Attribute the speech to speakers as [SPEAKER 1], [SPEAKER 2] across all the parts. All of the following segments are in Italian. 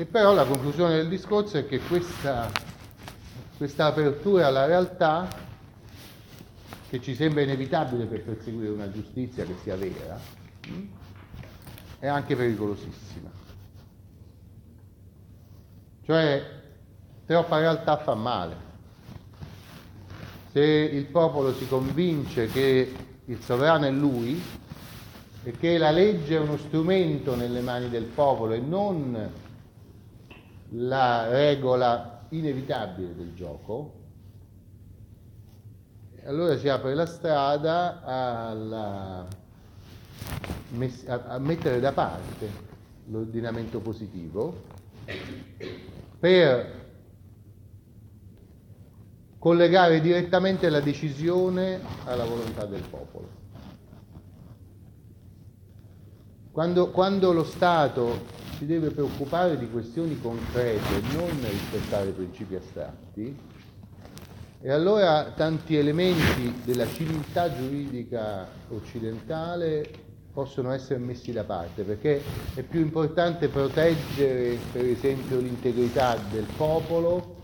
[SPEAKER 1] E però la conclusione del discorso è che questa, questa apertura alla realtà, che ci sembra inevitabile per perseguire una giustizia che sia vera, è anche pericolosissima. Cioè, troppa realtà fa male. Se il popolo si convince che il sovrano è lui e che la legge è uno strumento nelle mani del popolo e non la regola inevitabile del gioco, allora si apre la strada alla, a mettere da parte l'ordinamento positivo per collegare direttamente la decisione alla volontà del popolo. Quando, quando, lo Stato si deve preoccupare di questioni concrete e non rispettare principi astratti, e allora tanti elementi della civiltà giuridica occidentale possono essere messi da parte, perché è più importante proteggere per esempio l'integrità del popolo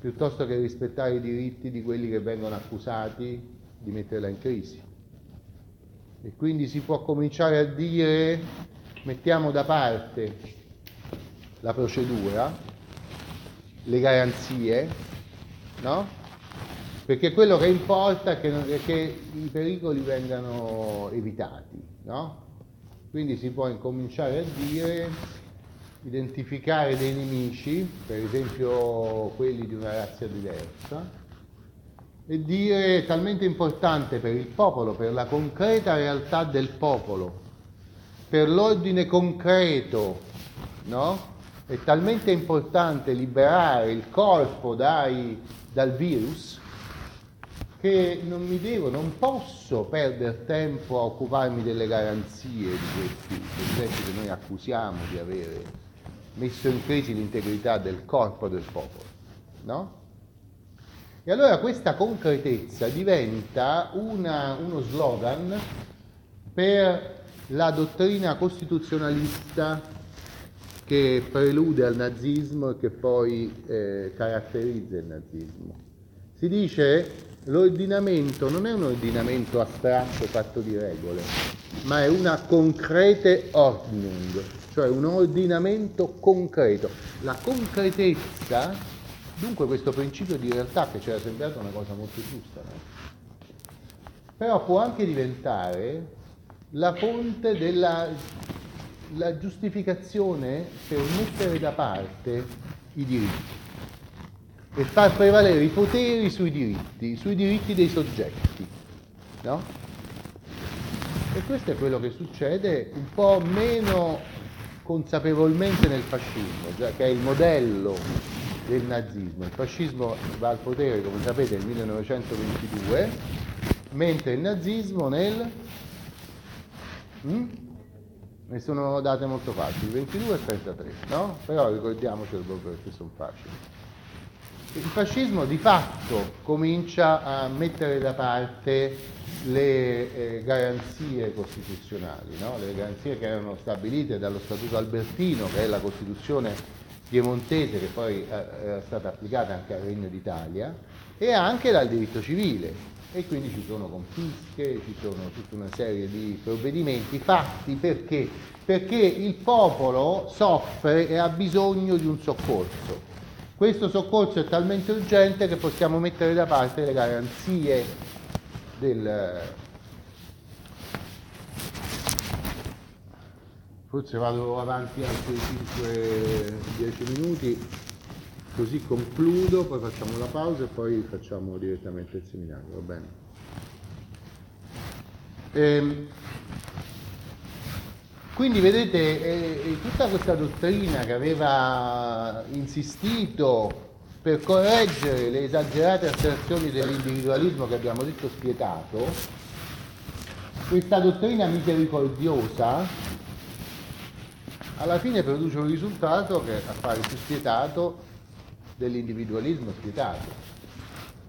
[SPEAKER 1] piuttosto che rispettare i diritti di quelli che vengono accusati di metterla in crisi. E quindi si può cominciare a dire mettiamo da parte la procedura, le garanzie, no? Perché quello che importa è che, è che i pericoli vengano evitati, no? Quindi si può incominciare a dire identificare dei nemici, per esempio quelli di una razza diversa, e dire talmente importante per il popolo, per la concreta realtà del popolo, per l'ordine concreto, no? È talmente importante liberare il corpo dai, dal virus che non mi devo, non posso perdere tempo a occuparmi delle garanzie di questi soggetti che noi accusiamo di avere messo in crisi l'integrità del corpo del popolo. No? E allora questa concretezza diventa una, uno slogan per la dottrina costituzionalista che prelude al nazismo e che poi eh, caratterizza il nazismo. Si dice l'ordinamento non è un ordinamento astratto fatto di regole, ma è una concrete Ordnung, cioè un ordinamento concreto. La concretezza, dunque questo principio di realtà che ci era sembrato una cosa molto giusta, no? però può anche diventare la fonte della la giustificazione per mettere da parte i diritti e far prevalere i poteri sui diritti, sui diritti dei soggetti. No? E questo è quello che succede un po' meno consapevolmente nel fascismo, che è il modello del nazismo. Il fascismo va al potere, come sapete, nel 1922, mentre il nazismo nel... Hmm? Ne sono date molto facili, 22 e 33, no? Però ricordiamocelo proprio perché sono facili il fascismo di fatto comincia a mettere da parte le eh, garanzie costituzionali, no? le garanzie che erano stabilite dallo Statuto Albertino, che è la Costituzione piemontese che poi eh, era stata applicata anche al Regno d'Italia, e anche dal diritto civile. E quindi ci sono confische, ci sono tutta una serie di provvedimenti fatti perché? Perché il popolo soffre e ha bisogno di un soccorso questo soccorso è talmente urgente che possiamo mettere da parte le garanzie del... Forse vado avanti altri 5-10 minuti, così concludo, poi facciamo la pausa e poi facciamo direttamente il seminario, va bene? Ehm, quindi vedete, eh, tutta questa dottrina che aveva insistito per correggere le esagerate asserzioni dell'individualismo che abbiamo detto spietato, questa dottrina misericordiosa alla fine produce un risultato che appare più spietato dell'individualismo spietato.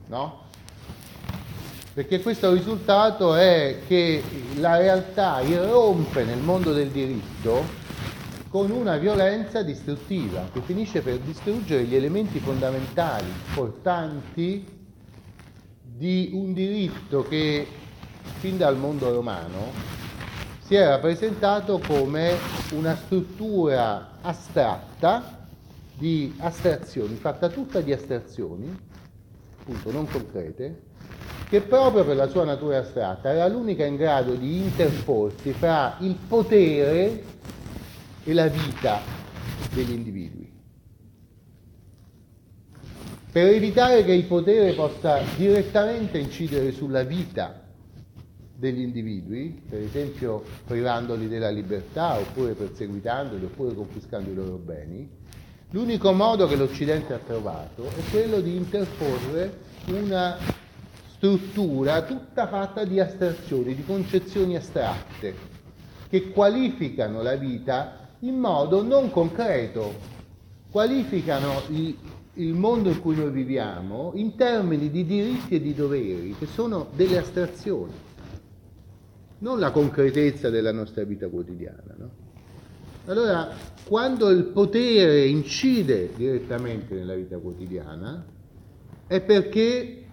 [SPEAKER 1] No? perché questo risultato è che la realtà irrompe nel mondo del diritto con una violenza distruttiva che finisce per distruggere gli elementi fondamentali, portanti di un diritto che fin dal mondo romano si era presentato come una struttura astratta di astrazioni, fatta tutta di astrazioni, appunto non concrete, che proprio per la sua natura astratta era l'unica in grado di interporsi fra il potere e la vita degli individui. Per evitare che il potere possa direttamente incidere sulla vita degli individui, per esempio privandoli della libertà, oppure perseguitandoli, oppure confiscando i loro beni, l'unico modo che l'Occidente ha trovato è quello di interporre una struttura tutta fatta di astrazioni, di concezioni astratte, che qualificano la vita in modo non concreto, qualificano il, il mondo in cui noi viviamo in termini di diritti e di doveri, che sono delle astrazioni, non la concretezza della nostra vita quotidiana. No? Allora, quando il potere incide direttamente nella vita quotidiana, è perché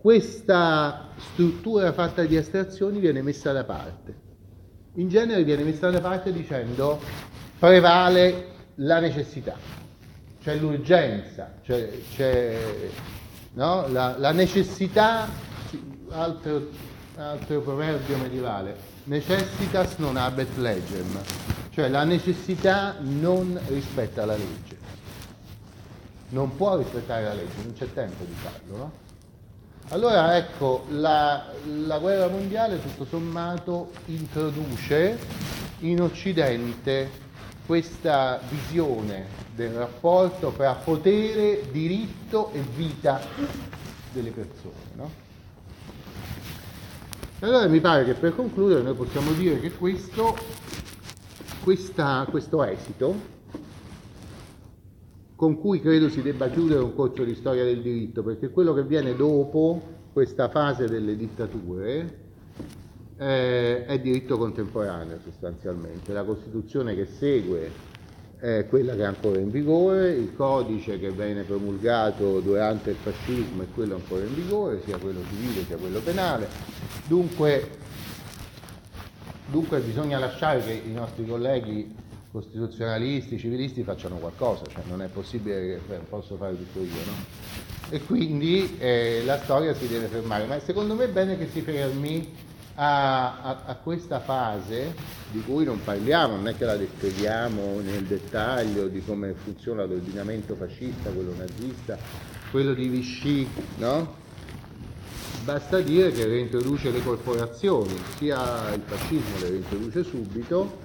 [SPEAKER 1] questa struttura fatta di astrazioni viene messa da parte in genere viene messa da parte dicendo prevale la necessità, c'è l'urgenza, c'è, c'è no? la, la, necessità, altro, altro proverbio medievale, necessitas non habet legem, cioè la necessità non rispetta la legge. Non può rispettare la legge, non c'è tempo di farlo, no? Allora ecco, la, la, guerra mondiale tutto sommato introduce in Occidente questa visione del rapporto tra potere, diritto e vita delle persone. No? Allora mi pare che per concludere noi possiamo dire che questo, questa, questo esito con cui credo si debba chiudere un corso di storia del diritto, perché quello che viene dopo questa fase delle dittature eh, è diritto contemporaneo sostanzialmente. La Costituzione che segue è quella che è ancora in vigore, il codice che viene promulgato durante il fascismo è quello ancora in vigore, sia quello civile sia quello penale. Dunque, dunque bisogna lasciare che i nostri colleghi costituzionalisti, civilisti facciano qualcosa, cioè non è possibile che posso fare tutto io, no? E quindi eh, la storia si deve fermare, ma secondo me è bene che si fermi a, a, a, questa fase di cui non parliamo, non è che la descriviamo nel dettaglio di come funziona l'ordinamento fascista, quello nazista, quello di Vichy, no? Basta dire che reintroduce le corporazioni, sia il fascismo le reintroduce subito,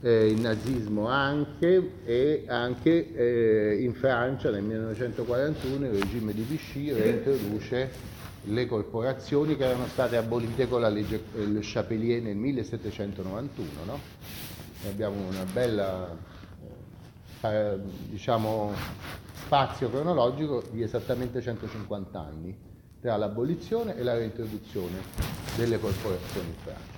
[SPEAKER 1] eh, il nazismo anche e anche eh, in Francia nel 1941 il regime di Vichy reintroduce le corporazioni che erano state abolite con la legge Le Chapelier nel 1791. No? Abbiamo una bella eh, diciamo, spazio cronologico di esattamente 150 anni tra l'abolizione e la reintroduzione delle corporazioni in Francia.